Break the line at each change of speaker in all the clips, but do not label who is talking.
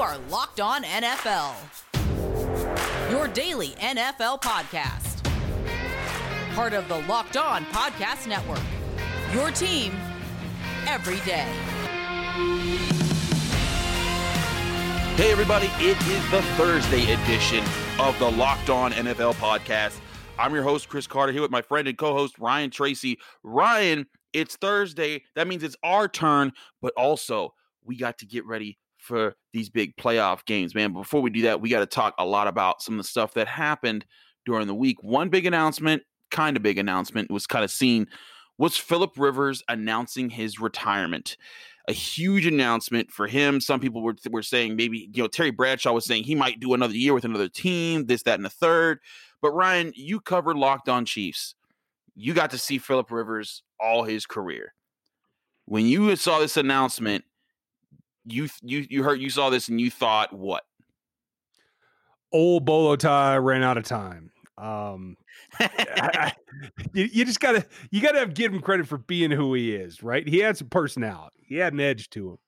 are Locked On NFL, your daily NFL podcast. Part of the Locked On Podcast Network, your team every day.
Hey, everybody, it is the Thursday edition of the Locked On NFL podcast. I'm your host, Chris Carter, here with my friend and co host, Ryan Tracy. Ryan, it's Thursday. That means it's our turn, but also we got to get ready for these big playoff games, man. Before we do that, we got to talk a lot about some of the stuff that happened during the week. One big announcement, kind of big announcement, was kind of seen was Philip Rivers announcing his retirement. A huge announcement for him. Some people were, were saying maybe, you know, Terry Bradshaw was saying he might do another year with another team, this, that, and the third. But Ryan, you covered Locked On Chiefs. You got to see Philip Rivers all his career. When you saw this announcement, you you you heard you saw this and you thought what?
Old Bolo tie ran out of time. Um, I, I, you, you just gotta you gotta give him credit for being who he is, right? He had some personality. He had an edge to him.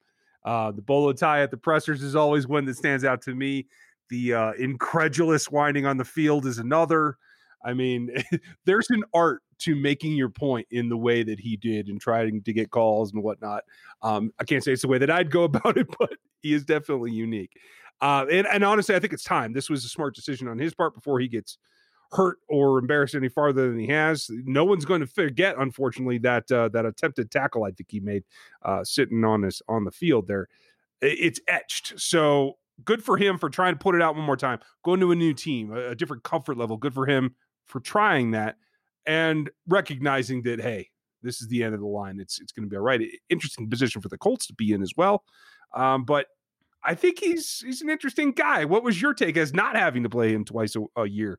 Uh, the bolo tie at the pressers is always one that stands out to me. The uh, incredulous whining on the field is another. I mean, there's an art to making your point in the way that he did and trying to get calls and whatnot. Um, I can't say it's the way that I'd go about it, but he is definitely unique. Uh, and, and honestly, I think it's time. This was a smart decision on his part before he gets hurt or embarrassed any farther than he has. No one's going to forget, unfortunately, that uh, that attempted tackle I think he made uh, sitting on this on the field there. It's etched. So good for him for trying to put it out one more time. Going to a new team, a, a different comfort level. Good for him for trying that and recognizing that hey, this is the end of the line. It's it's going to be all right. Interesting position for the Colts to be in as well. Um, but I think he's he's an interesting guy. What was your take as not having to play him twice a, a year?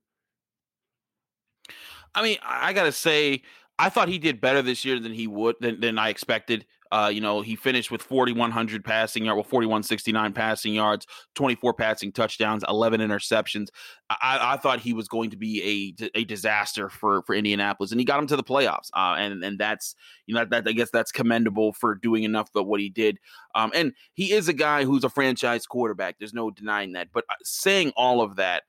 I mean, I got to say, I thought he did better this year than he would than, than I expected. Uh, you know, he finished with 4,100 passing yards, well, 4,169 passing yards, 24 passing touchdowns, 11 interceptions. I, I, thought he was going to be a a disaster for for Indianapolis, and he got him to the playoffs. Uh, and and that's you know that I guess that's commendable for doing enough but what he did. Um, and he is a guy who's a franchise quarterback. There's no denying that. But uh, saying all of that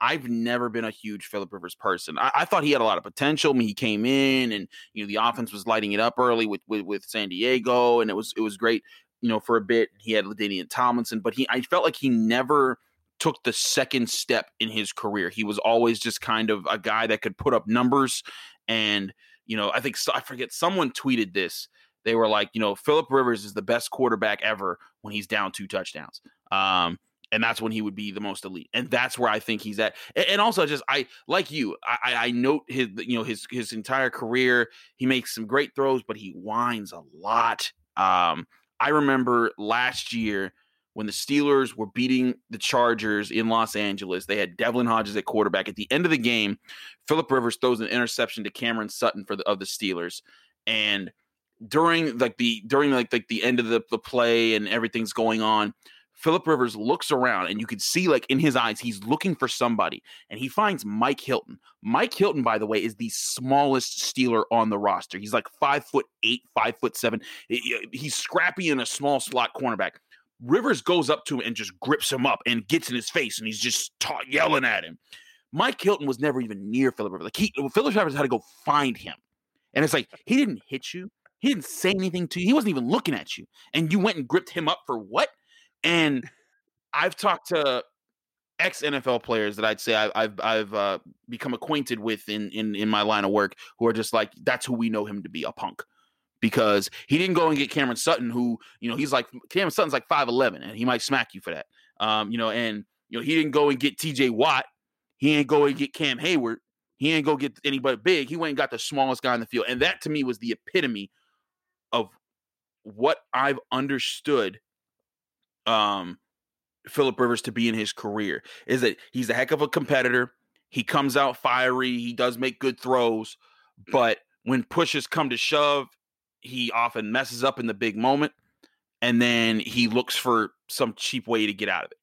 I've never been a huge Philip Rivers person. I, I, thought he had a lot of potential. Mean, he came in and you know the offense was lighting it up early with, with with, San Diego, and it was it was great. You know, for a bit he had LaDainian Tomlinson, but he I felt like he never took the second step in his career. He was always just kind of a guy that could put up numbers, and you know I think I forget someone tweeted this. They were like, you know, Philip Rivers is the best quarterback ever when he's down two touchdowns. Um, and that's when he would be the most elite and that's where i think he's at and also just i like you i i note his you know his his entire career he makes some great throws but he whines a lot um i remember last year when the steelers were beating the chargers in los angeles they had devlin hodges at quarterback at the end of the game philip rivers throws an interception to cameron sutton for the of the steelers and during like the during like, like the end of the, the play and everything's going on Philip Rivers looks around and you can see like in his eyes, he's looking for somebody and he finds Mike Hilton. Mike Hilton, by the way, is the smallest Steeler on the roster. He's like five foot eight, five foot seven. He's scrappy in a small slot cornerback. Rivers goes up to him and just grips him up and gets in his face and he's just ta- yelling at him. Mike Hilton was never even near Philip Rivers. Like he, Philip Rivers had to go find him. And it's like, he didn't hit you. He didn't say anything to you. He wasn't even looking at you. And you went and gripped him up for what? And I've talked to ex NFL players that I'd say I, have I've uh, become acquainted with in, in in my line of work who are just like that's who we know him to be a punk. Because he didn't go and get Cameron Sutton who you know he's like Cameron Sutton's like five eleven and he might smack you for that. Um you know and you know he didn't go and get T.J. Watt. He ain't go and get Cam Heyward. He ain't go get anybody big. He went and got the smallest guy in the field. And that to me was the epitome of what I've understood um, Philip Rivers to be in his career is that he's a heck of a competitor. He comes out fiery. He does make good throws, but when pushes come to shove, he often messes up in the big moment, and then he looks for some cheap way to get out of it.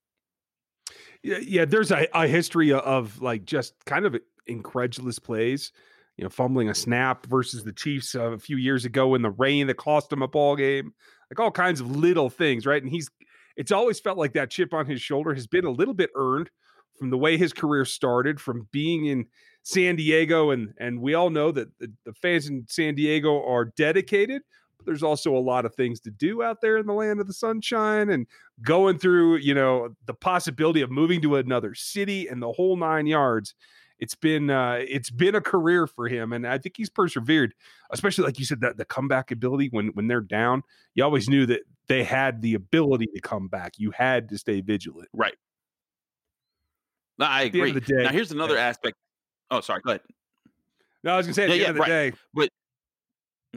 Yeah, yeah. There's a, a history of like just kind of incredulous plays. You know, fumbling a snap versus the Chiefs a few years ago in the rain that cost him a ball game. Like all kinds of little things, right? And he's it's always felt like that chip on his shoulder has been a little bit earned from the way his career started, from being in San Diego, and and we all know that the, the fans in San Diego are dedicated. But there's also a lot of things to do out there in the land of the sunshine, and going through, you know, the possibility of moving to another city and the whole nine yards. It's been uh, it's been a career for him, and I think he's persevered. Especially like you said, that the comeback ability when when they're down, you always knew that they had the ability to come back. You had to stay vigilant.
Right. No, I agree. Day, now here's another yeah. aspect. Oh, sorry. Go ahead.
No, I was gonna say at yeah, the yeah, end of the right. day,
but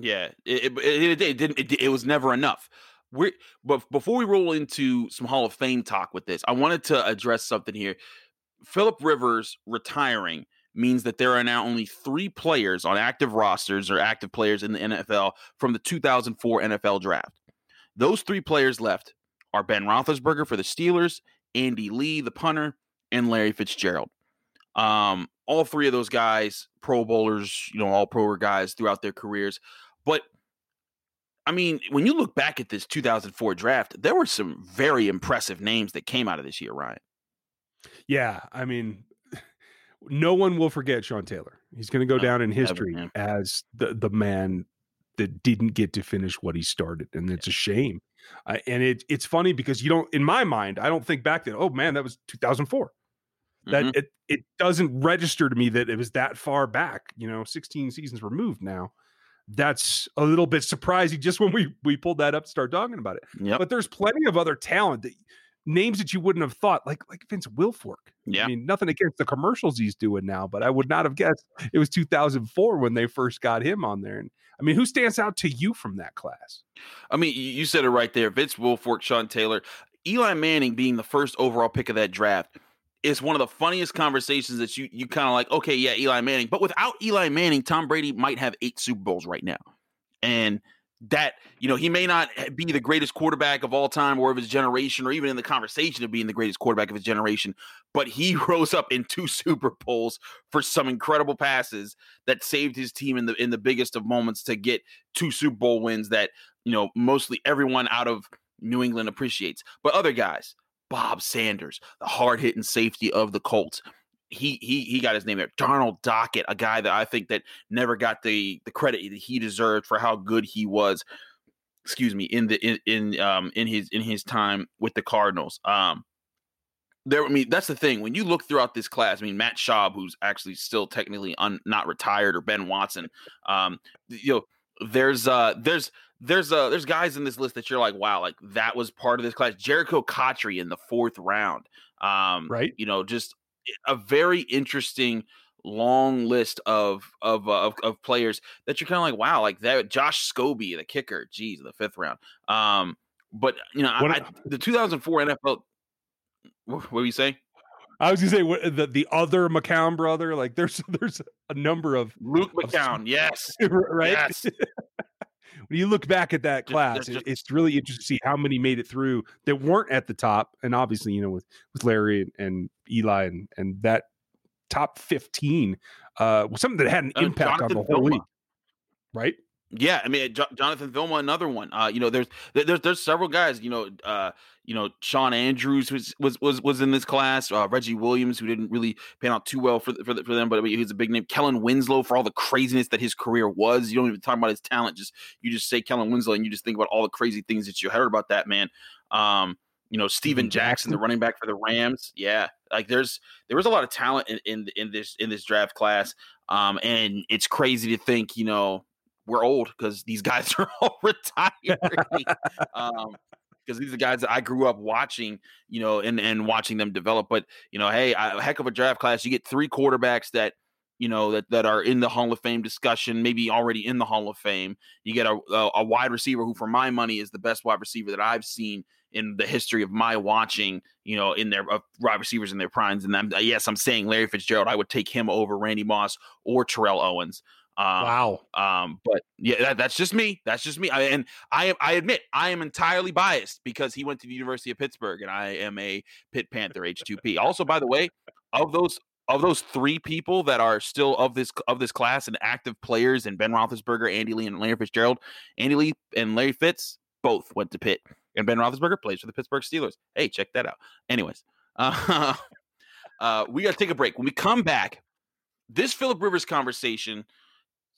yeah, it, it, it, it didn't. It, it was never enough. we but before we roll into some Hall of Fame talk with this, I wanted to address something here. Philip Rivers retiring means that there are now only three players on active rosters or active players in the NFL from the 2004 NFL draft. Those three players left are Ben Roethlisberger for the Steelers, Andy Lee, the punter, and Larry Fitzgerald. Um, all three of those guys, Pro Bowlers, you know, all pro guys throughout their careers. But I mean, when you look back at this 2004 draft, there were some very impressive names that came out of this year, Ryan.
Yeah, I mean, no one will forget Sean Taylor. He's going to go down in history never, as the the man that didn't get to finish what he started, and it's a shame. Uh, and it it's funny because you don't, in my mind, I don't think back that. Oh man, that was 2004. That mm-hmm. it it doesn't register to me that it was that far back. You know, 16 seasons removed now. That's a little bit surprising just when we we pulled that up to start talking about it. Yep. But there's plenty of other talent that names that you wouldn't have thought, like like Vince Wilfork.
Yeah.
I mean, nothing against the commercials he's doing now, but I would not have guessed it was 2004 when they first got him on there. And I mean, who stands out to you from that class?
I mean, you said it right there. Vince Wilfork, Sean Taylor, Eli Manning being the first overall pick of that draft is one of the funniest conversations that you you kind of like, okay, yeah, Eli Manning. But without Eli Manning, Tom Brady might have eight Super Bowls right now. And that you know he may not be the greatest quarterback of all time or of his generation or even in the conversation of being the greatest quarterback of his generation but he rose up in two super bowls for some incredible passes that saved his team in the in the biggest of moments to get two super bowl wins that you know mostly everyone out of new england appreciates. But other guys bob sanders the hard-hitting safety of the colts he he he got his name there. Darnell Dockett, a guy that I think that never got the the credit that he deserved for how good he was. Excuse me, in the in, in um in his in his time with the Cardinals. Um, there. I mean, that's the thing. When you look throughout this class, I mean, Matt Schaub, who's actually still technically un, not retired, or Ben Watson. Um, you know, there's uh there's there's uh there's guys in this list that you're like, wow, like that was part of this class. Jerricho Cotchery in the fourth round. Um,
right.
You know, just a very interesting long list of of uh, of, of players that you're kind of like, wow, like that. Josh Scobee, the kicker, geez, the fifth round. Um, but you know, I, I, the 2004 NFL. What were you saying?
I was gonna say what, the the other McCown brother. Like there's there's a number of
Luke McCown. Of, yes,
right. Yes. When you look back at that class, just, just, it's really interesting to see how many made it through that weren't at the top. And obviously, you know, with with Larry and, and Eli and and that top fifteen uh, was something that had an uh, impact Jonathan on the whole league, right?
Yeah, I mean, Jonathan Vilma, another one. Uh, you know, there's there's there's several guys. You know, uh, you know, Shawn Andrews was was was, was in this class. Uh, Reggie Williams, who didn't really pan out too well for for, the, for them, but he's a big name. Kellen Winslow, for all the craziness that his career was. You don't even talk about his talent. Just you just say Kellen Winslow, and you just think about all the crazy things that you heard about that man. Um, you know, Steven Jackson, the running back for the Rams. Yeah, like there's there was a lot of talent in in, in this in this draft class. Um, and it's crazy to think, you know, we're old because these guys are all retired. um, because these are guys that I grew up watching, you know, and and watching them develop. But you know, hey, a heck of a draft class. You get three quarterbacks that you know that that are in the Hall of Fame discussion, maybe already in the Hall of Fame. You get a a, a wide receiver who, for my money, is the best wide receiver that I've seen in the history of my watching. You know, in their uh, wide receivers in their primes. And I'm, yes, I'm saying Larry Fitzgerald. I would take him over Randy Moss or Terrell Owens.
Um, wow.
Um, but yeah, that, that's just me. That's just me. I, and I I admit I am entirely biased because he went to the University of Pittsburgh and I am a Pitt Panther H2P. Also, by the way, of those of those three people that are still of this of this class and active players and Ben Roethlisberger, Andy Lee, and Larry Fitzgerald, Andy Lee and Larry Fitz both went to Pitt. And Ben Roethlisberger plays for the Pittsburgh Steelers. Hey, check that out. Anyways, uh, uh, we got to take a break. When we come back, this Philip Rivers conversation,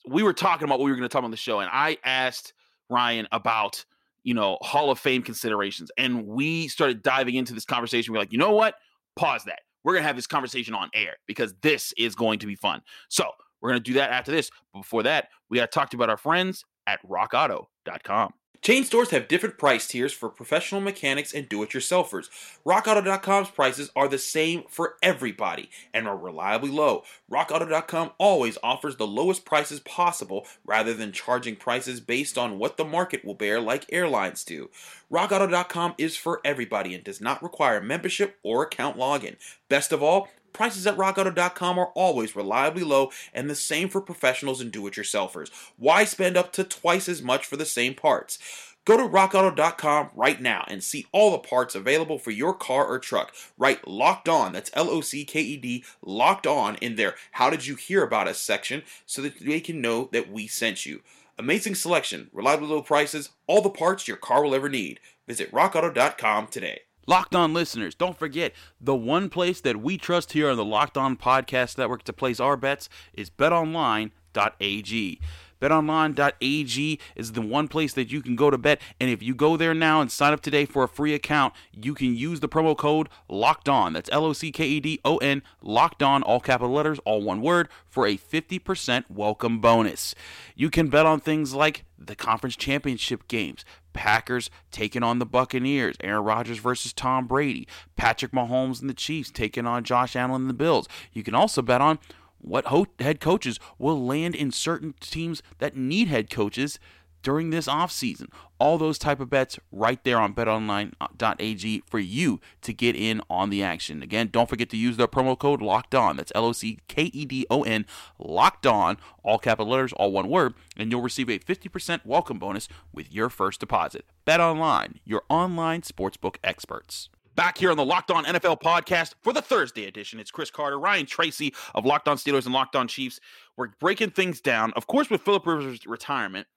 we were talking about what we were going to talk about on the show, and I asked Ryan about you know Hall of Fame considerations, and we started diving into this conversation. We're like, you know what? Pause that. We're going to have this conversation on air because this is going to be fun. So we're going to do that after this. But before that, we got to talk to you about our friends at rockauto.com.
Chain stores have different price tiers for professional mechanics and do it yourselfers. RockAuto.com's prices are the same for everybody and are reliably low. RockAuto.com always offers the lowest prices possible rather than charging prices based on what the market will bear, like airlines do. RockAuto.com is for everybody and does not require membership or account login. Best of all, Prices at rockauto.com are always reliably low and the same for professionals and do it yourselfers. Why spend up to twice as much for the same parts? Go to rockauto.com right now and see all the parts available for your car or truck. Write locked on, that's L O C K E D, locked on in their How Did You Hear About Us section so that they can know that we sent you. Amazing selection, reliably low prices, all the parts your car will ever need. Visit rockauto.com today.
Locked On listeners, don't forget the one place that we trust here on the Locked On Podcast Network to place our bets is betonline.ag. BetOnline.ag is the one place that you can go to bet. And if you go there now and sign up today for a free account, you can use the promo code Locked On. That's L O C K E D O N, Locked On, all capital letters, all one word, for a 50% welcome bonus. You can bet on things like the conference championship games, Packers taking on the Buccaneers, Aaron Rodgers versus Tom Brady, Patrick Mahomes and the Chiefs taking on Josh Allen and the Bills. You can also bet on what head coaches will land in certain teams that need head coaches during this offseason. All those type of bets right there on betonline.ag for you to get in on the action. Again, don't forget to use the promo code locked on. That's L O C K E D O N locked on, all capital letters, all one word, and you'll receive a 50% welcome bonus with your first deposit. Bet online, your online sportsbook experts. Back here on the Locked On NFL podcast for the Thursday edition. It's Chris Carter, Ryan Tracy of Locked On Steelers and Locked On Chiefs. We're breaking things down. Of course, with Philip Rivers' retirement,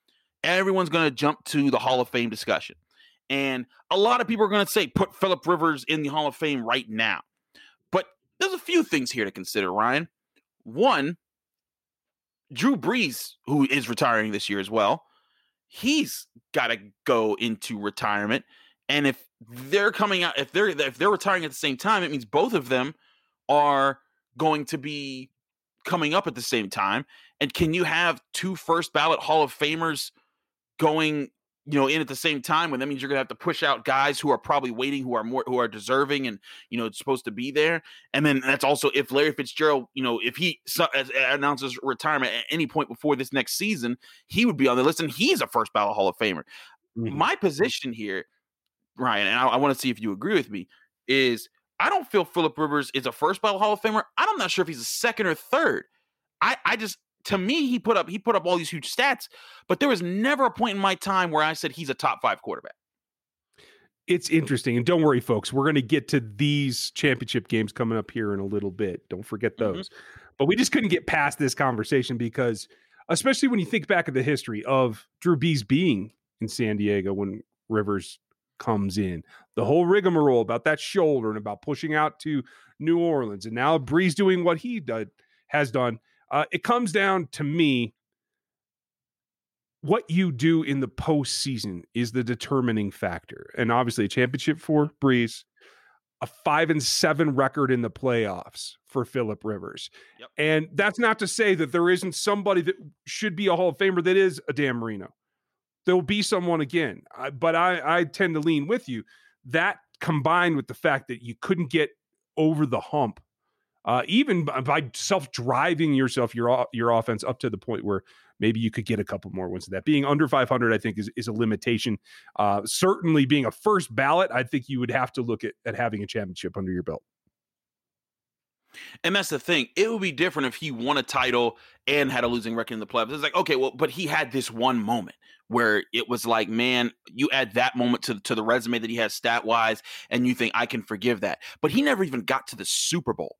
everyone's going to jump to the Hall of Fame discussion. And a lot of people are going to say, put Philip Rivers in the Hall of Fame right now. But there's a few things here to consider, Ryan. One, Drew Brees, who is retiring this year as well, he's got to go into retirement. And if they're coming out, if they're if they're retiring at the same time, it means both of them are going to be coming up at the same time. And can you have two first ballot Hall of Famers going, you know, in at the same time when that means you're gonna have to push out guys who are probably waiting, who are more who are deserving and you know it's supposed to be there. And then that's also if Larry Fitzgerald, you know, if he announces retirement at any point before this next season, he would be on the list and he's a first ballot Hall of Famer. Mm-hmm. My position here Ryan, and I, I want to see if you agree with me, is I don't feel Philip Rivers is a first ballot Hall of Famer. I'm not sure if he's a second or third. I, I just to me he put up he put up all these huge stats, but there was never a point in my time where I said he's a top five quarterback.
It's interesting, and don't worry, folks. We're going to get to these championship games coming up here in a little bit. Don't forget mm-hmm. those. Mm-hmm. But we just couldn't get past this conversation because, especially when you think back of the history of Drew Brees being in San Diego when Rivers comes in. The whole rigmarole about that shoulder and about pushing out to New Orleans, and now Brees doing what he did, has done. Uh, it comes down to me. What you do in the postseason is the determining factor, and obviously a championship for Brees, a five and seven record in the playoffs for Philip Rivers. Yep. And that's not to say that there isn't somebody that should be a Hall of Famer that is a Dan Marino there'll be someone again. I, but I, I tend to lean with you. That combined with the fact that you couldn't get over the hump, uh, even by self driving yourself, your your offense up to the point where maybe you could get a couple more wins of that. Being under 500, I think, is, is a limitation. Uh, certainly, being a first ballot, I think you would have to look at, at having a championship under your belt.
And that's the thing. It would be different if he won a title and had a losing record in the playoffs. It's like, okay, well, but he had this one moment where it was like, man, you add that moment to, to the resume that he has stat wise, and you think I can forgive that. But he never even got to the Super Bowl.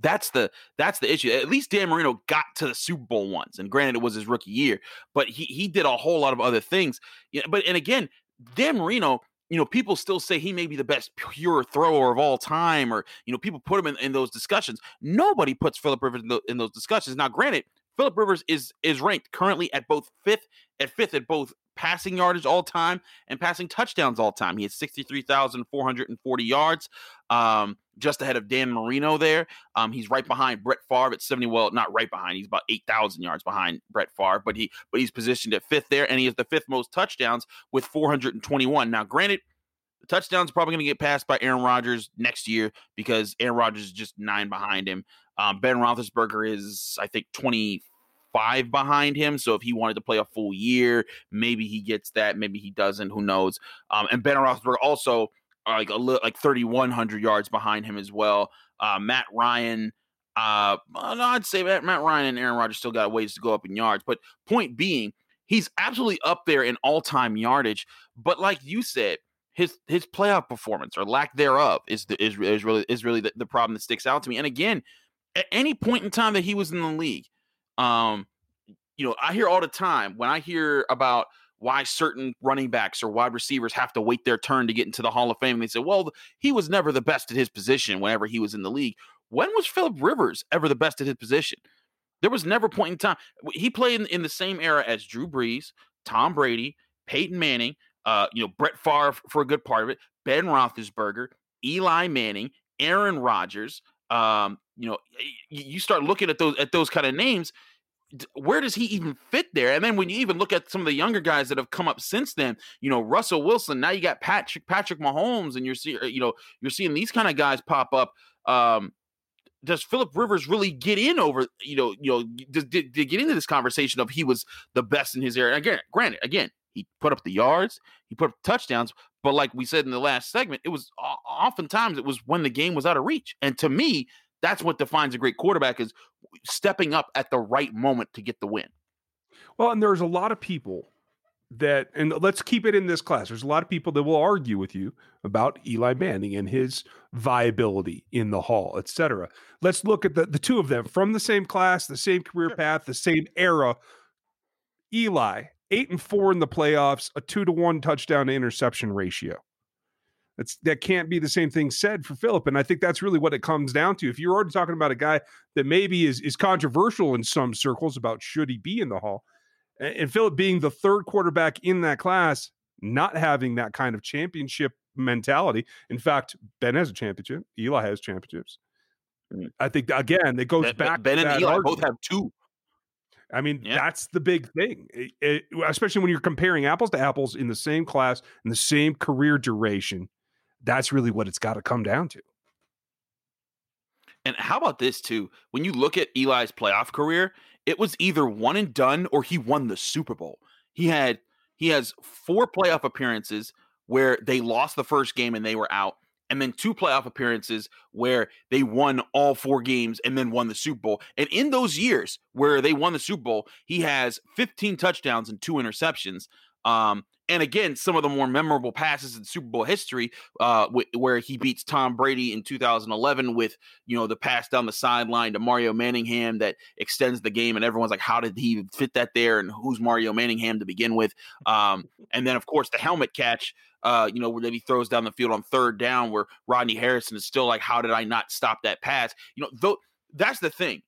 That's the that's the issue. At least Dan Marino got to the Super Bowl once, and granted, it was his rookie year, but he he did a whole lot of other things. Yeah, but and again, Dan Marino you know, people still say he may be the best pure thrower of all time, or you know, people put him in, in those discussions. Nobody puts Philip Rivers in, the, in those discussions. Now, granted, Philip Rivers is is ranked currently at both fifth at fifth at both passing yardage all time and passing touchdowns all time. He has 63,440 yards, um, just ahead of Dan Marino there. Um, he's right behind Brett Favre at 70. Well, not right behind. He's about 8,000 yards behind Brett Favre, but he but he's positioned at fifth there, and he has the fifth most touchdowns with 421. Now, granted, the touchdowns probably going to get passed by Aaron Rodgers next year because Aaron Rodgers is just nine behind him. Um, ben Roethlisberger is, I think, 20 five behind him. So if he wanted to play a full year, maybe he gets that. Maybe he doesn't. Who knows? Um, and Ben Roethlisberger also uh, like a little like thirty one hundred yards behind him as well. Uh, Matt Ryan. Uh, I'd say Matt, Matt Ryan and Aaron Rodgers still got ways to go up in yards. But point being, he's absolutely up there in all time yardage. But like you said, his his playoff performance or lack thereof is the, is, is really is really the, the problem that sticks out to me. And again, at any point in time that he was in the league, um, you know, I hear all the time when I hear about why certain running backs or wide receivers have to wait their turn to get into the Hall of Fame. They say, well, he was never the best at his position whenever he was in the league. When was Philip Rivers ever the best at his position? There was never a point in time. He played in, in the same era as Drew Brees, Tom Brady, Peyton Manning, uh, you know, Brett Favre for a good part of it, Ben Roethlisberger, Eli Manning, Aaron Rodgers. Um, you know, you start looking at those at those kind of names, where does he even fit there? And then when you even look at some of the younger guys that have come up since then, you know, Russell Wilson, now you got Patrick Patrick Mahomes, and you're seeing, you know, you're seeing these kind of guys pop up. Um, does Philip Rivers really get in over, you know, you know, did, did, did get into this conversation of he was the best in his area? Again, granted, again, he put up the yards, he put up touchdowns, but like we said in the last segment, it was oftentimes it was when the game was out of reach. And to me, that's what defines a great quarterback is stepping up at the right moment to get the win.
Well, and there's a lot of people that, and let's keep it in this class. There's a lot of people that will argue with you about Eli Manning and his viability in the hall, etc. Let's look at the, the two of them from the same class, the same career path, the same era. Eli, eight and four in the playoffs, a two to one touchdown to interception ratio. That's that can't be the same thing said for Philip. And I think that's really what it comes down to. If you're already talking about a guy that maybe is is controversial in some circles about should he be in the hall, and, and Philip being the third quarterback in that class, not having that kind of championship mentality. In fact, Ben has a championship. Eli has championships. Mm. I think again, it goes
ben,
back.
Ben and Eli argument. both have two.
I mean, yeah. that's the big thing, it, it, especially when you're comparing apples to apples in the same class in the same career duration that's really what it's got to come down to.
And how about this too? When you look at Eli's playoff career, it was either one and done or he won the Super Bowl. He had he has four playoff appearances where they lost the first game and they were out, and then two playoff appearances where they won all four games and then won the Super Bowl. And in those years where they won the Super Bowl, he has 15 touchdowns and two interceptions. Um, and again, some of the more memorable passes in Super Bowl history, uh, wh- where he beats Tom Brady in 2011 with you know the pass down the sideline to Mario Manningham that extends the game, and everyone's like, "How did he fit that there?" And who's Mario Manningham to begin with? Um, and then of course the helmet catch, uh, you know, where he throws down the field on third down, where Rodney Harrison is still like, "How did I not stop that pass?" You know, though that's the thing.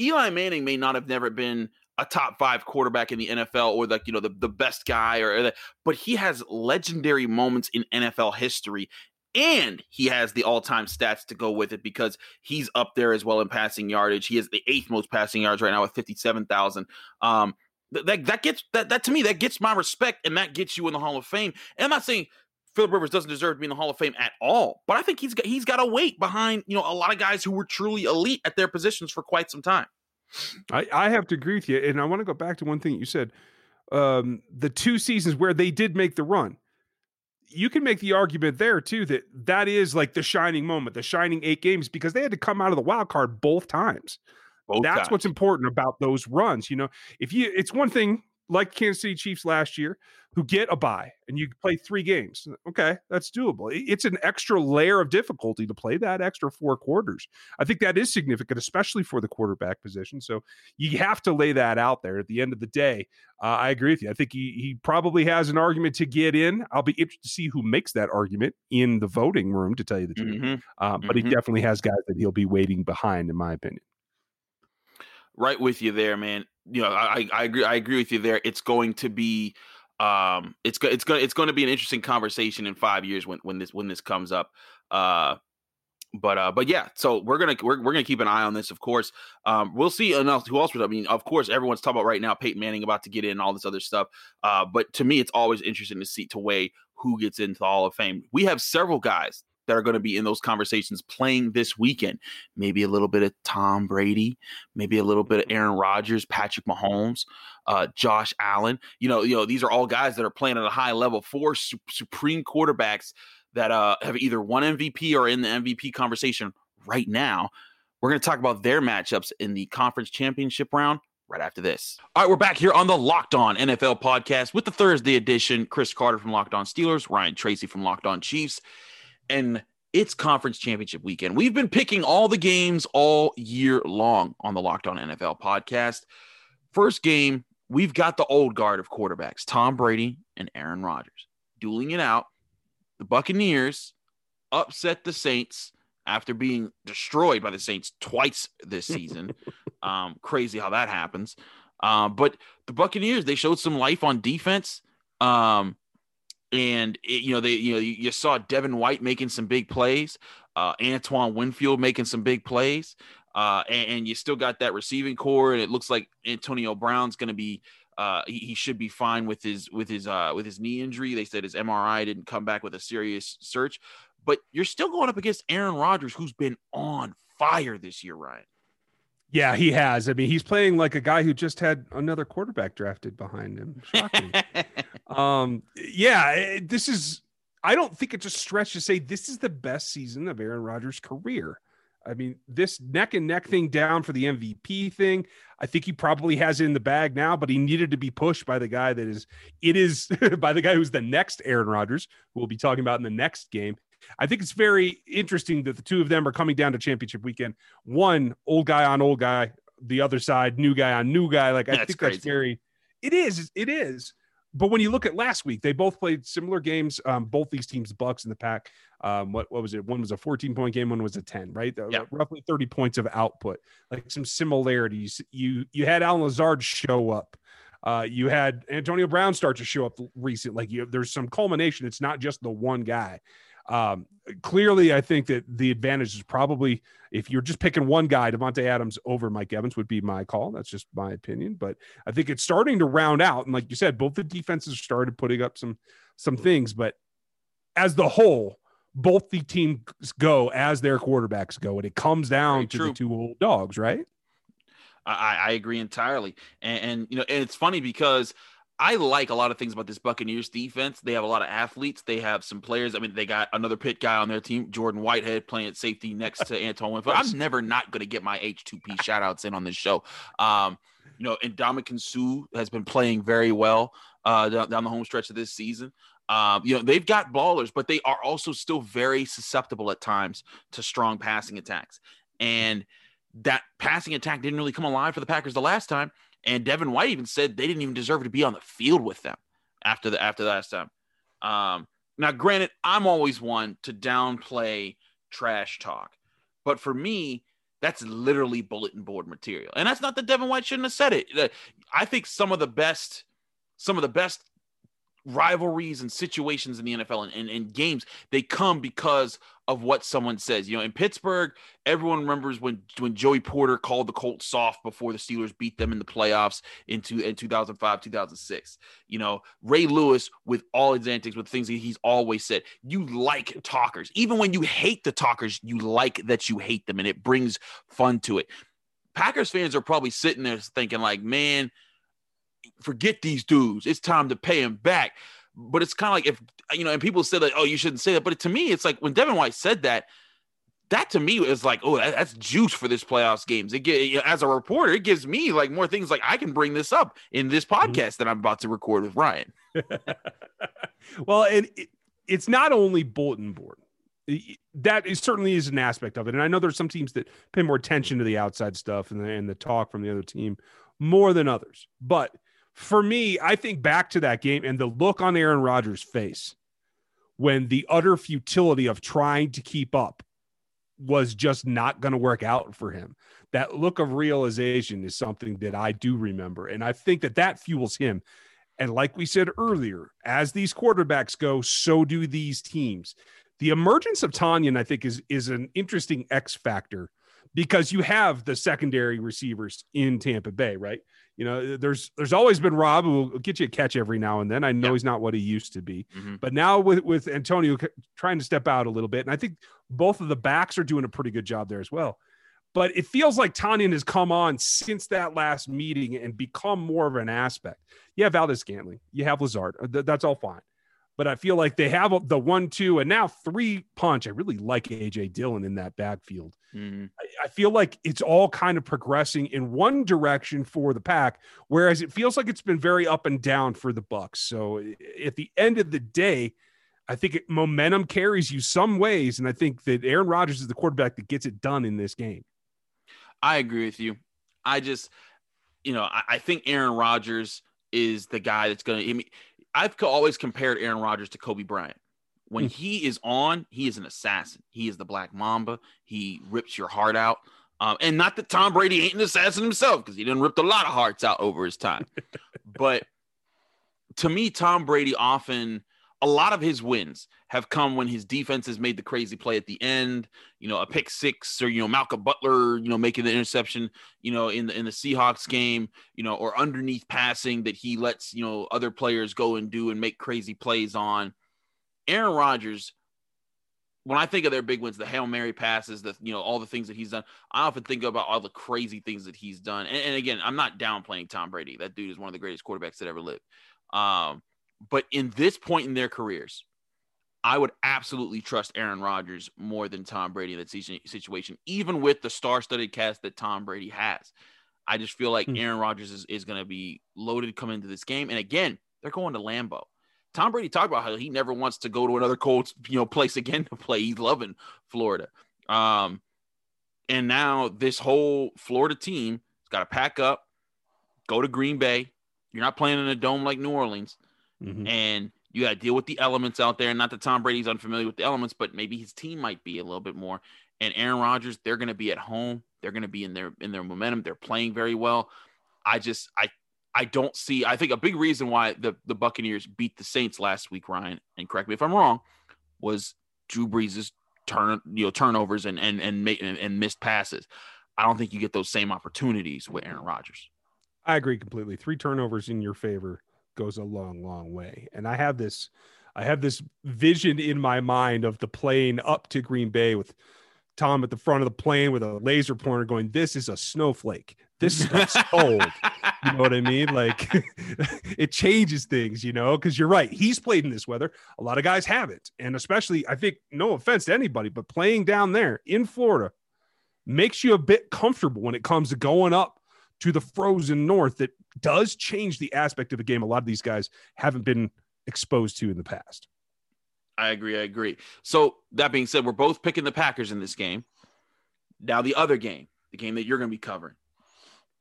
Eli Manning may not have never been a top five quarterback in the NFL or like you know the, the best guy or, or but he has legendary moments in NFL history and he has the all-time stats to go with it because he's up there as well in passing yardage. He has the eighth most passing yards right now with 57,000. Um that that gets that that to me that gets my respect and that gets you in the Hall of Fame. And I'm not saying Philip Rivers doesn't deserve to be in the Hall of Fame at all, but I think he's got he's got a weight behind, you know, a lot of guys who were truly elite at their positions for quite some time.
I, I have to agree with you. And I want to go back to one thing you said. Um, the two seasons where they did make the run, you can make the argument there too that that is like the shining moment, the shining eight games, because they had to come out of the wild card both times. Both That's times. what's important about those runs. You know, if you, it's one thing like Kansas City Chiefs last year, who get a bye and you play three games. Okay, that's doable. It's an extra layer of difficulty to play that extra four quarters. I think that is significant, especially for the quarterback position. So you have to lay that out there. At the end of the day, uh, I agree with you. I think he he probably has an argument to get in. I'll be interested to see who makes that argument in the voting room, to tell you the truth. Mm-hmm. Um, but mm-hmm. he definitely has guys that he'll be waiting behind, in my opinion.
Right with you there, man. You know, I, I agree. I agree with you there. It's going to be um it's go, it's going it's going to be an interesting conversation in 5 years when when this when this comes up uh but uh but yeah so we're gonna we're, we're gonna keep an eye on this of course um we'll see enough who else was? i mean of course everyone's talking about right now peyton manning about to get in all this other stuff uh but to me it's always interesting to see to weigh who gets into the hall of fame we have several guys that are going to be in those conversations playing this weekend. Maybe a little bit of Tom Brady, maybe a little bit of Aaron Rodgers, Patrick Mahomes, uh, Josh Allen. You know, you know, these are all guys that are playing at a high level. for su- supreme quarterbacks that uh, have either won MVP or in the MVP conversation right now. We're going to talk about their matchups in the conference championship round right after this. All right, we're back here on the Locked On NFL podcast with the Thursday edition. Chris Carter from Locked On Steelers, Ryan Tracy from Locked On Chiefs and it's conference championship weekend. We've been picking all the games all year long on the Locked On NFL podcast. First game, we've got the old guard of quarterbacks, Tom Brady and Aaron Rodgers, dueling it out. The Buccaneers upset the Saints after being destroyed by the Saints twice this season. um, crazy how that happens. Um, but the Buccaneers, they showed some life on defense. Um, and it, you know they you know you, you, saw Devin White making some big plays, uh, Antoine Winfield making some big plays, uh, and, and, you still got that receiving corps, and it looks like Antonio Brown's going to be. Uh, he, he, should be fine with his with his uh, with his knee injury. They said his MRI didn't come back with a serious search, but you're still going up against Aaron Rodgers, who's been on fire this year, Ryan.
Yeah, he has. I mean, he's playing like a guy who just had another quarterback drafted behind him. Shocking. um, yeah, eh, this is. I don't think it's a stretch to say this is the best season of Aaron Rodgers' career. I mean, this neck and neck thing down for the MVP thing. I think he probably has it in the bag now, but he needed to be pushed by the guy that is. It is by the guy who's the next Aaron Rodgers, who we'll be talking about in the next game. I think it's very interesting that the two of them are coming down to championship weekend. One old guy on old guy, the other side new guy on new guy. Like I that's think crazy. that's very. It is. It is. But when you look at last week, they both played similar games. Um, both these teams, the Bucks and the Pack. Um, what what was it? One was a 14 point game, one was a 10, right? Yeah. roughly 30 points of output, like some similarities. You you had Allen Lazard show up. Uh, you had Antonio Brown start to show up recent. Like you, there's some culmination. It's not just the one guy. Um, clearly, I think that the advantage is probably if you're just picking one guy, Davante Adams over Mike Evans would be my call. That's just my opinion, but I think it's starting to round out. And like you said, both the defenses started putting up some some things, but as the whole, both the teams go as their quarterbacks go, and it comes down Very to true. the two old dogs, right?
I, I agree entirely, and, and you know, and it's funny because I like a lot of things about this Buccaneers defense. They have a lot of athletes. They have some players. I mean, they got another Pitt guy on their team, Jordan Whitehead, playing at safety next to Antoine Winfield. I'm never not going to get my H2P shout outs in on this show. Um, you know, and Ndamukong Suh has been playing very well uh, down, down the home stretch of this season. Um, you know, they've got ballers, but they are also still very susceptible at times to strong passing attacks. And that passing attack didn't really come alive for the Packers the last time. And Devin White even said they didn't even deserve to be on the field with them after the after the last time. Um, now, granted, I'm always one to downplay trash talk, but for me, that's literally bulletin board material. And that's not that Devin White shouldn't have said it. I think some of the best, some of the best rivalries and situations in the NFL and, and, and, games, they come because of what someone says. You know, in Pittsburgh, everyone remembers when when Joey Porter called the Colts soft before the Steelers beat them in the playoffs into in 2005, 2006. You know, Ray Lewis with all his antics, with things he's always said. You like talkers. Even when you hate the talkers, you like that you hate them and it brings fun to it. Packers fans are probably sitting there thinking like, man, forget these dudes. It's time to pay them back. But it's kind of like if you know, and people say that, oh, you shouldn't say that. But to me, it's like when Devin White said that, that to me is like, oh, that, that's juice for this playoffs games. It get, as a reporter, it gives me like more things like I can bring this up in this mm-hmm. podcast mm-hmm. that I'm about to record with Ryan.
well, and it, it's not only bulletin board. That is certainly is an aspect of it, and I know there's some teams that pay more attention to the outside stuff and the, and the talk from the other team more than others. But for me, I think back to that game and the look on Aaron Rodgers' face when the utter futility of trying to keep up was just not going to work out for him. That look of realization is something that I do remember. And I think that that fuels him. And like we said earlier, as these quarterbacks go, so do these teams. The emergence of Tonyan, I think, is, is an interesting X factor because you have the secondary receivers in Tampa Bay, right? You know, there's there's always been Rob who will get you a catch every now and then. I know he's not what he used to be, mm-hmm. but now with with Antonio trying to step out a little bit, and I think both of the backs are doing a pretty good job there as well. But it feels like Tonyan has come on since that last meeting and become more of an aspect. You have Valdes-Scantling, you have Lazard. Uh, that's all fine but I feel like they have the one, two, and now three punch. I really like AJ Dillon in that backfield. Mm-hmm. I, I, feel like it's all kind of progressing in one direction for the pack, whereas it feels like it's been very up and down for the Bucks. So at the end of the day, I think it, momentum carries you some ways, and I think that Aaron Rodgers is the quarterback that gets it done in this game.
I agree with you. I just, you know, I, I think Aaron Rodgers is the guy that's going to. I mean, I've always compared Aaron Rodgers to Kobe Bryant. When hmm. he is on, he is an assassin. He is the Black Mamba. He rips your heart out. Um, and not that Tom Brady ain't an assassin himself, because he didn't rip a lot of hearts out over his time. but to me, Tom Brady often a lot of his wins have come when his defense has made the crazy play at the end, you know, a pick six or, you know, Malcolm Butler, you know, making the interception, you know, in the, in the Seahawks game, you know, or underneath passing that he lets, you know, other players go and do and make crazy plays on. Aaron Rodgers, when I think of their big wins, the Hail Mary passes, the, you know, all the things that he's done, I often think about all the crazy things that he's done. And, and again, I'm not downplaying Tom Brady. That dude is one of the greatest quarterbacks that ever lived. Um, but in this point in their careers, I would absolutely trust Aaron Rodgers more than Tom Brady in that situation, even with the star-studded cast that Tom Brady has. I just feel like hmm. Aaron Rodgers is, is going to be loaded coming into this game. And again, they're going to Lambeau. Tom Brady talked about how he never wants to go to another cold, you know, place again to play. He's loving Florida. Um, and now this whole Florida team has got to pack up, go to Green Bay. You're not playing in a dome like New Orleans mm-hmm. and you got to deal with the elements out there. Not that Tom Brady's unfamiliar with the elements, but maybe his team might be a little bit more. And Aaron Rodgers, they're going to be at home. They're going to be in their in their momentum. They're playing very well. I just I I don't see. I think a big reason why the the Buccaneers beat the Saints last week, Ryan, and correct me if I'm wrong, was Drew Brees' turn you know turnovers and and and, and, and missed passes. I don't think you get those same opportunities with Aaron Rodgers.
I agree completely. Three turnovers in your favor goes a long, long way. And I have this, I have this vision in my mind of the plane up to Green Bay with Tom at the front of the plane with a laser pointer going, This is a snowflake. This stuff's cold. you know what I mean? Like it changes things, you know, because you're right. He's played in this weather. A lot of guys haven't. And especially, I think, no offense to anybody, but playing down there in Florida makes you a bit comfortable when it comes to going up to the frozen north that does change the aspect of the game a lot of these guys haven't been exposed to in the past.
I agree. I agree. So that being said, we're both picking the Packers in this game. Now the other game, the game that you're going to be covering,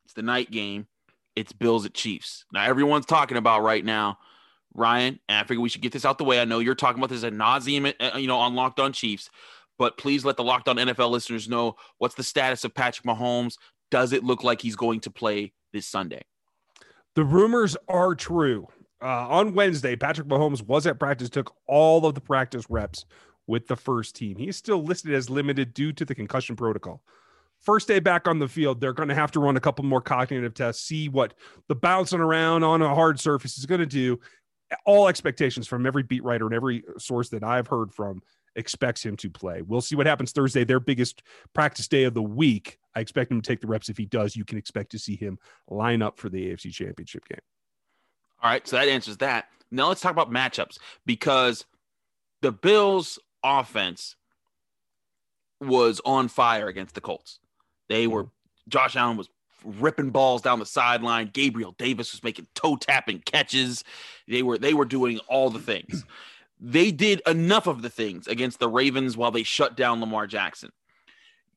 it's the night game. It's Bills at Chiefs. Now everyone's talking about right now, Ryan, and I figure we should get this out the way. I know you're talking about this at nauseum, uh, you know, on Locked On Chiefs, but please let the Locked On NFL listeners know what's the status of Patrick Mahomes. Does it look like he's going to play this Sunday?
The rumors are true. Uh, on Wednesday, Patrick Mahomes was at practice, took all of the practice reps with the first team. He is still listed as limited due to the concussion protocol. First day back on the field, they're going to have to run a couple more cognitive tests, see what the bouncing around on a hard surface is going to do. All expectations from every beat writer and every source that I've heard from expects him to play. We'll see what happens Thursday, their biggest practice day of the week. I expect him to take the reps. If he does, you can expect to see him line up for the AFC Championship game.
All right, so that answers that. Now let's talk about matchups because the Bills' offense was on fire against the Colts. They were Josh Allen was ripping balls down the sideline. Gabriel Davis was making toe tapping catches. They were they were doing all the things. They did enough of the things against the Ravens while they shut down Lamar Jackson.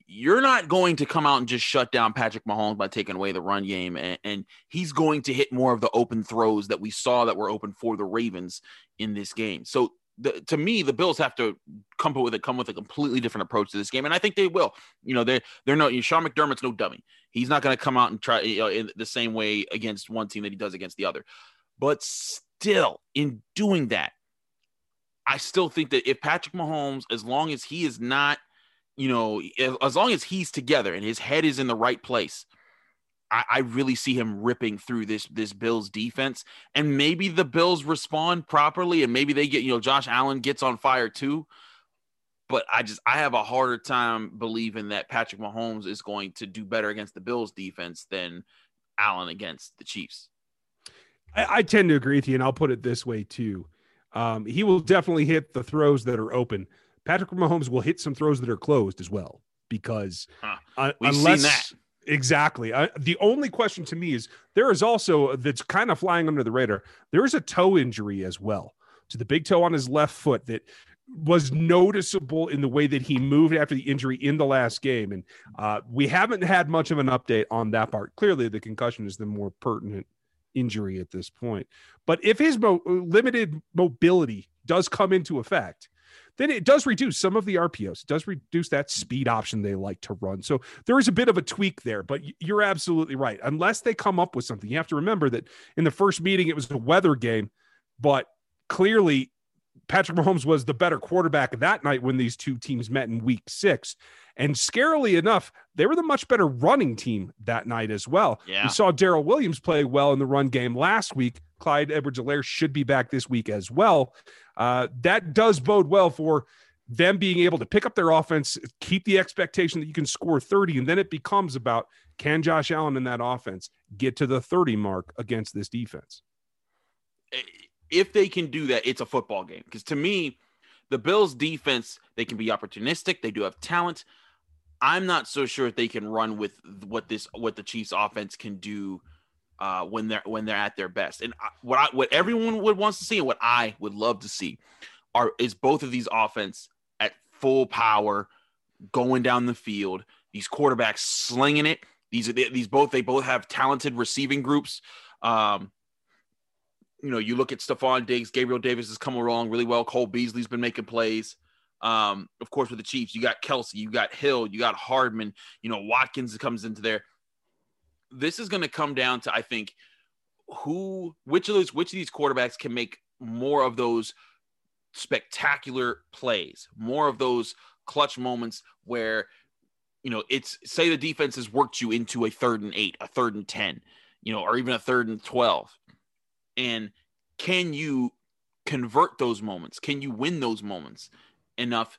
You're not going to come out and just shut down Patrick Mahomes by taking away the run game, and, and he's going to hit more of the open throws that we saw that were open for the Ravens in this game. So the, to me, the Bills have to come with it, come with a completely different approach to this game, and I think they will. You know, they're they're no Sean McDermott's no dummy. He's not going to come out and try you know, in the same way against one team that he does against the other. But still, in doing that, I still think that if Patrick Mahomes, as long as he is not, you know, as long as he's together and his head is in the right place, I, I really see him ripping through this this Bills defense. And maybe the Bills respond properly, and maybe they get, you know, Josh Allen gets on fire too. But I just I have a harder time believing that Patrick Mahomes is going to do better against the Bills defense than Allen against the Chiefs.
I, I tend to agree with you, and I'll put it this way too. Um, he will definitely hit the throws that are open. Patrick Mahomes will hit some throws that are closed as well because huh. uh, unless exactly uh, the only question to me is there is also that's kind of flying under the radar. There is a toe injury as well to the big toe on his left foot that was noticeable in the way that he moved after the injury in the last game. And uh, we haven't had much of an update on that part. Clearly, the concussion is the more pertinent injury at this point. But if his mo- uh, limited mobility does come into effect, then it does reduce some of the RPOs. It does reduce that speed option they like to run. So there is a bit of a tweak there, but you're absolutely right. Unless they come up with something, you have to remember that in the first meeting, it was a weather game, but clearly Patrick Mahomes was the better quarterback that night when these two teams met in week six. And scarily enough, they were the much better running team that night as well. Yeah. We saw Daryl Williams play well in the run game last week. Clyde Edwards Helaire should be back this week as well. Uh, that does bode well for them being able to pick up their offense, keep the expectation that you can score 30, and then it becomes about can Josh Allen in that offense get to the 30 mark against this defense?
If they can do that, it's a football game. Because to me, the Bills' defense, they can be opportunistic, they do have talent. I'm not so sure if they can run with what this what the Chiefs offense can do uh, when they're when they're at their best. And what I, what everyone would wants to see and what I would love to see are is both of these offense at full power going down the field. These quarterbacks slinging it. These are these both they both have talented receiving groups. Um, you know, you look at Stefon Diggs, Gabriel Davis has come along really well. Cole Beasley's been making plays. Um, of course, with the Chiefs, you got Kelce, you got Hill, you got Hardman, you know, Watkins comes into there. This is going to come down to, I think, who, which of those, which of these quarterbacks can make more of those spectacular plays, more of those clutch moments where, you know, it's say the defense has worked you into a third and eight, a third and 10, you know, or even a third and 12. And can you convert those moments? Can you win those moments? Enough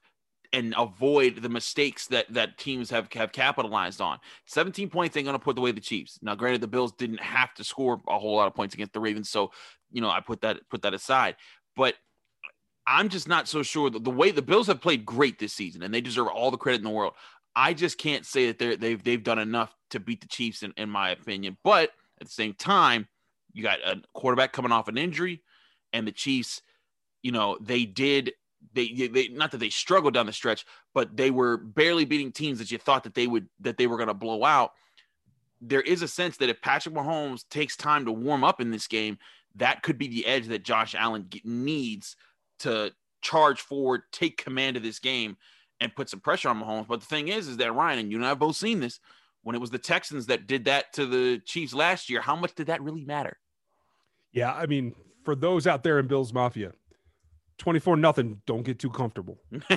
and avoid the mistakes that that teams have have capitalized on. 17 points ain't gonna put away the Chiefs. Now, granted, the Bills didn't have to score a whole lot of points against the Ravens, so you know I put that put that aside. But I'm just not so sure the way the Bills have played great this season, and they deserve all the credit in the world. I just can't say that they're they've they've done enough to beat the Chiefs, in, in my opinion. But at the same time, you got a quarterback coming off an injury, and the Chiefs, you know, they did they, they not that they struggled down the stretch, but they were barely beating teams that you thought that they would that they were going to blow out. There is a sense that if Patrick Mahomes takes time to warm up in this game, that could be the edge that Josh Allen needs to charge forward, take command of this game, and put some pressure on Mahomes. But the thing is, is that Ryan and you and I have both seen this. When it was the Texans that did that to the Chiefs last year, how much did that really matter?
Yeah, I mean, for those out there in Bills Mafia, 24 nothing. Don't get too comfortable.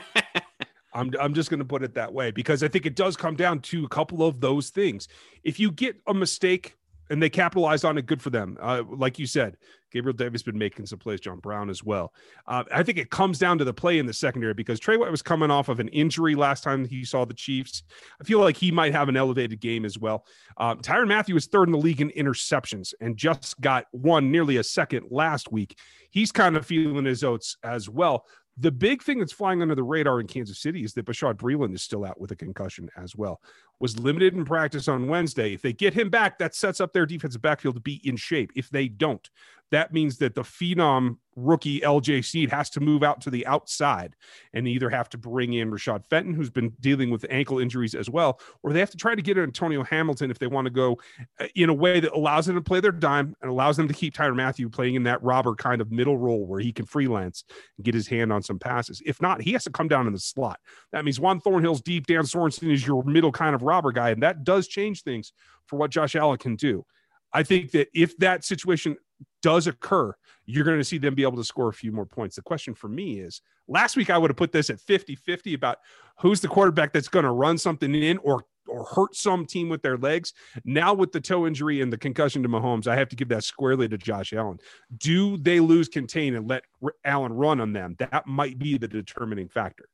I'm, I'm just going to put it that way because i think it does come down to a couple of those things. If you get a mistake and they capitalized on it. Good for them. Uh, like you said, Gabriel Davis been making some plays. John Brown as well. Uh, I think it comes down to the play in the secondary because Tre White was coming off of an injury last time he saw the Chiefs. I feel like he might have an elevated game as well. Um, Tyrann Mathieu is third in the league in interceptions and just got one nearly a second last week. He's kind of feeling his oats as well. The big thing that's flying under the radar in Kansas City is that Bashaud Breeland is still out with a concussion as well. Was limited in practice on Wednesday. If they get him back, that sets up their defensive backfield to be in shape. If they don't, that means that the phenom rookie LJ Sneed has to move out to the outside and either have to bring in Rashad Fenton, who's been dealing with ankle injuries as well, or they have to try to get Antonio Hamilton if they want to go uh, in a way that allows them to play their dime and allows them to keep Tyrann Mathieu playing in that robber kind of middle role where he can freelance and get his hand on some passes. If not, he has to come down in the slot. That means Juan Thornhill's deep. Dan Sorensen is your middle kind of robber guy, and that does change things for what Josh Allen can do. I think that if that situation does occur, you're going to see them be able to score a few more points. The question for me is last week I would have put this at 50 50 about who's the quarterback that's going to run something in or or hurt some team with their legs. Now with the toe injury and the concussion to Mahomes, I have to give that squarely to Josh Allen. Do they lose contain and let Allen run on them? That might be the determining factor.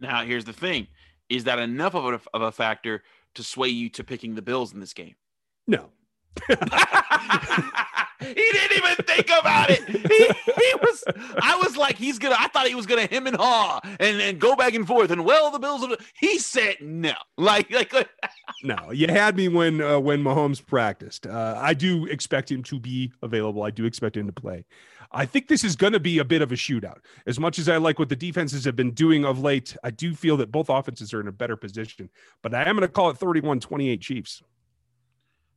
Now, here's the thing: is that enough of a, of a factor to sway you to picking the Bills in this game?
No,
he didn't even think about it. He, he, was. I was like, he's gonna. I thought he was gonna him and haw and, and go back and forth. And well, the Bills. He said no. Like like.
no, you had me when uh, when Mahomes practiced. Uh, I do expect him to be available. I do expect him to play. I think this is going to be a bit of a shootout. As much as I like what the defenses have been doing of late, I do feel that both offenses are in a better position. But I am going to call it 31 28 Chiefs.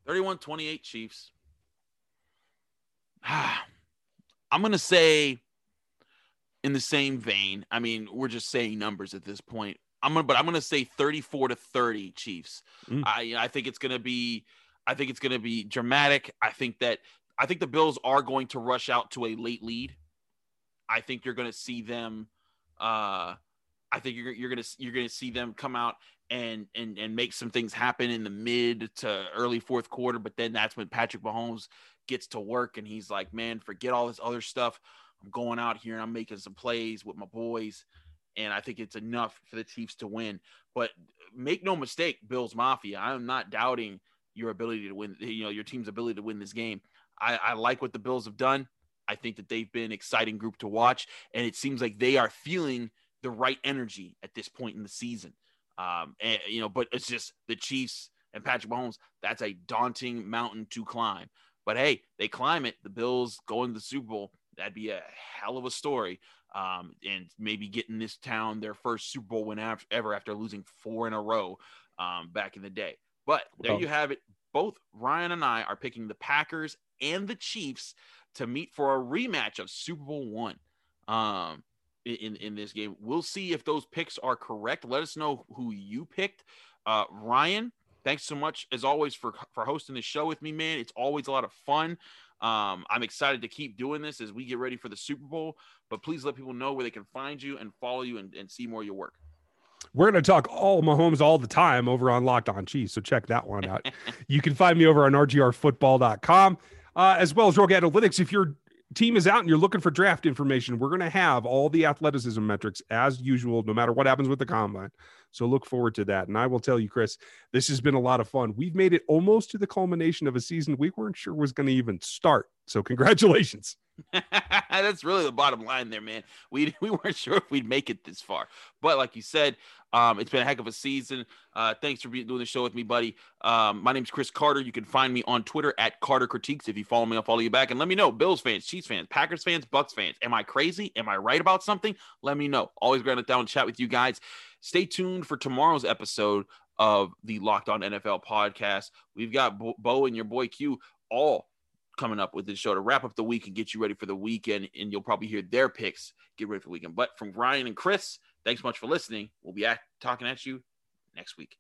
31 28 Chiefs. I'm going to say in the same vein. I mean, we're just saying numbers at this point. I'm gonna, but I'm gonna say 34 to 30 Chiefs. Mm. I I think it's gonna be, I think it's gonna be dramatic. I think that I think the Bills are going to rush out to a late lead. I think you're gonna see them. Uh, I think you're you're gonna you're gonna see them come out and and and make some things happen in the mid to early fourth quarter. But then that's when Patrick Mahomes gets to work and he's like, man, forget all this other stuff. I'm going out here and I'm making some plays with my boys. And I think it's enough for the Chiefs to win. But make no mistake, Bills Mafia, I'm not doubting your ability to win, you know, your team's ability to win this game. I, I like what the Bills have done. I think that they've been an exciting group to watch. And it seems like they are feeling the right energy at this point in the season. Um, and, you know, but it's just the Chiefs and Patrick Mahomes. That's a daunting mountain to climb. But hey, they climb it. The Bills going to the Super Bowl. That'd be a hell of a story. Um, and maybe getting this town their first Super Bowl win ever after losing four in a row um, back in the day. But there well, you have it. Both Ryan and I are picking the Packers and the Chiefs to meet for a rematch of Super Bowl one. Um, in in this game. We'll see if those picks are correct. Let us know who you picked. Uh, Ryan, thanks so much as always for for hosting the show with me, man. It's always a lot of fun. Um, I'm excited to keep doing this as we get ready for the Super Bowl. But please let people know where they can find you and follow you and, and see more of your work.
We're going to talk all Mahomes all the time over on Locked On Chiefs. So check that one out. you can find me over on rgrfootball.com. Uh, as well as Rogue Analytics. If you're team is out and you're looking for draft information, we're going to have all the athleticism metrics as usual, no matter what happens with the combine. So look forward to that. And I will tell you, Chris, this has been a lot of fun. We've made it almost to the culmination of a season we weren't sure was going to even start. So congratulations.
That's really the bottom line there, man. We we weren't sure if we'd make it this far, but like you said, um, it's been a heck of a season. Uh, thanks for doing the show with me, buddy. Um, my name's Chris Carter. You can find me on Twitter at Carter Critiques. If you follow me, I'll follow you back. And let me know, Bills fans, Chiefs fans, Packers fans, Bucs fans. Am I crazy? Am I right about something? Let me know. Always going to down and chat with you guys. Stay tuned for tomorrow's episode of the Locked On NFL podcast. We've got Bo, and your boy Q all coming up with this show to wrap up the week and get you ready for the weekend. And you'll probably hear their picks get ready for the weekend. But from Ryan and Chris, thanks much for listening. We'll be at, talking at you next week.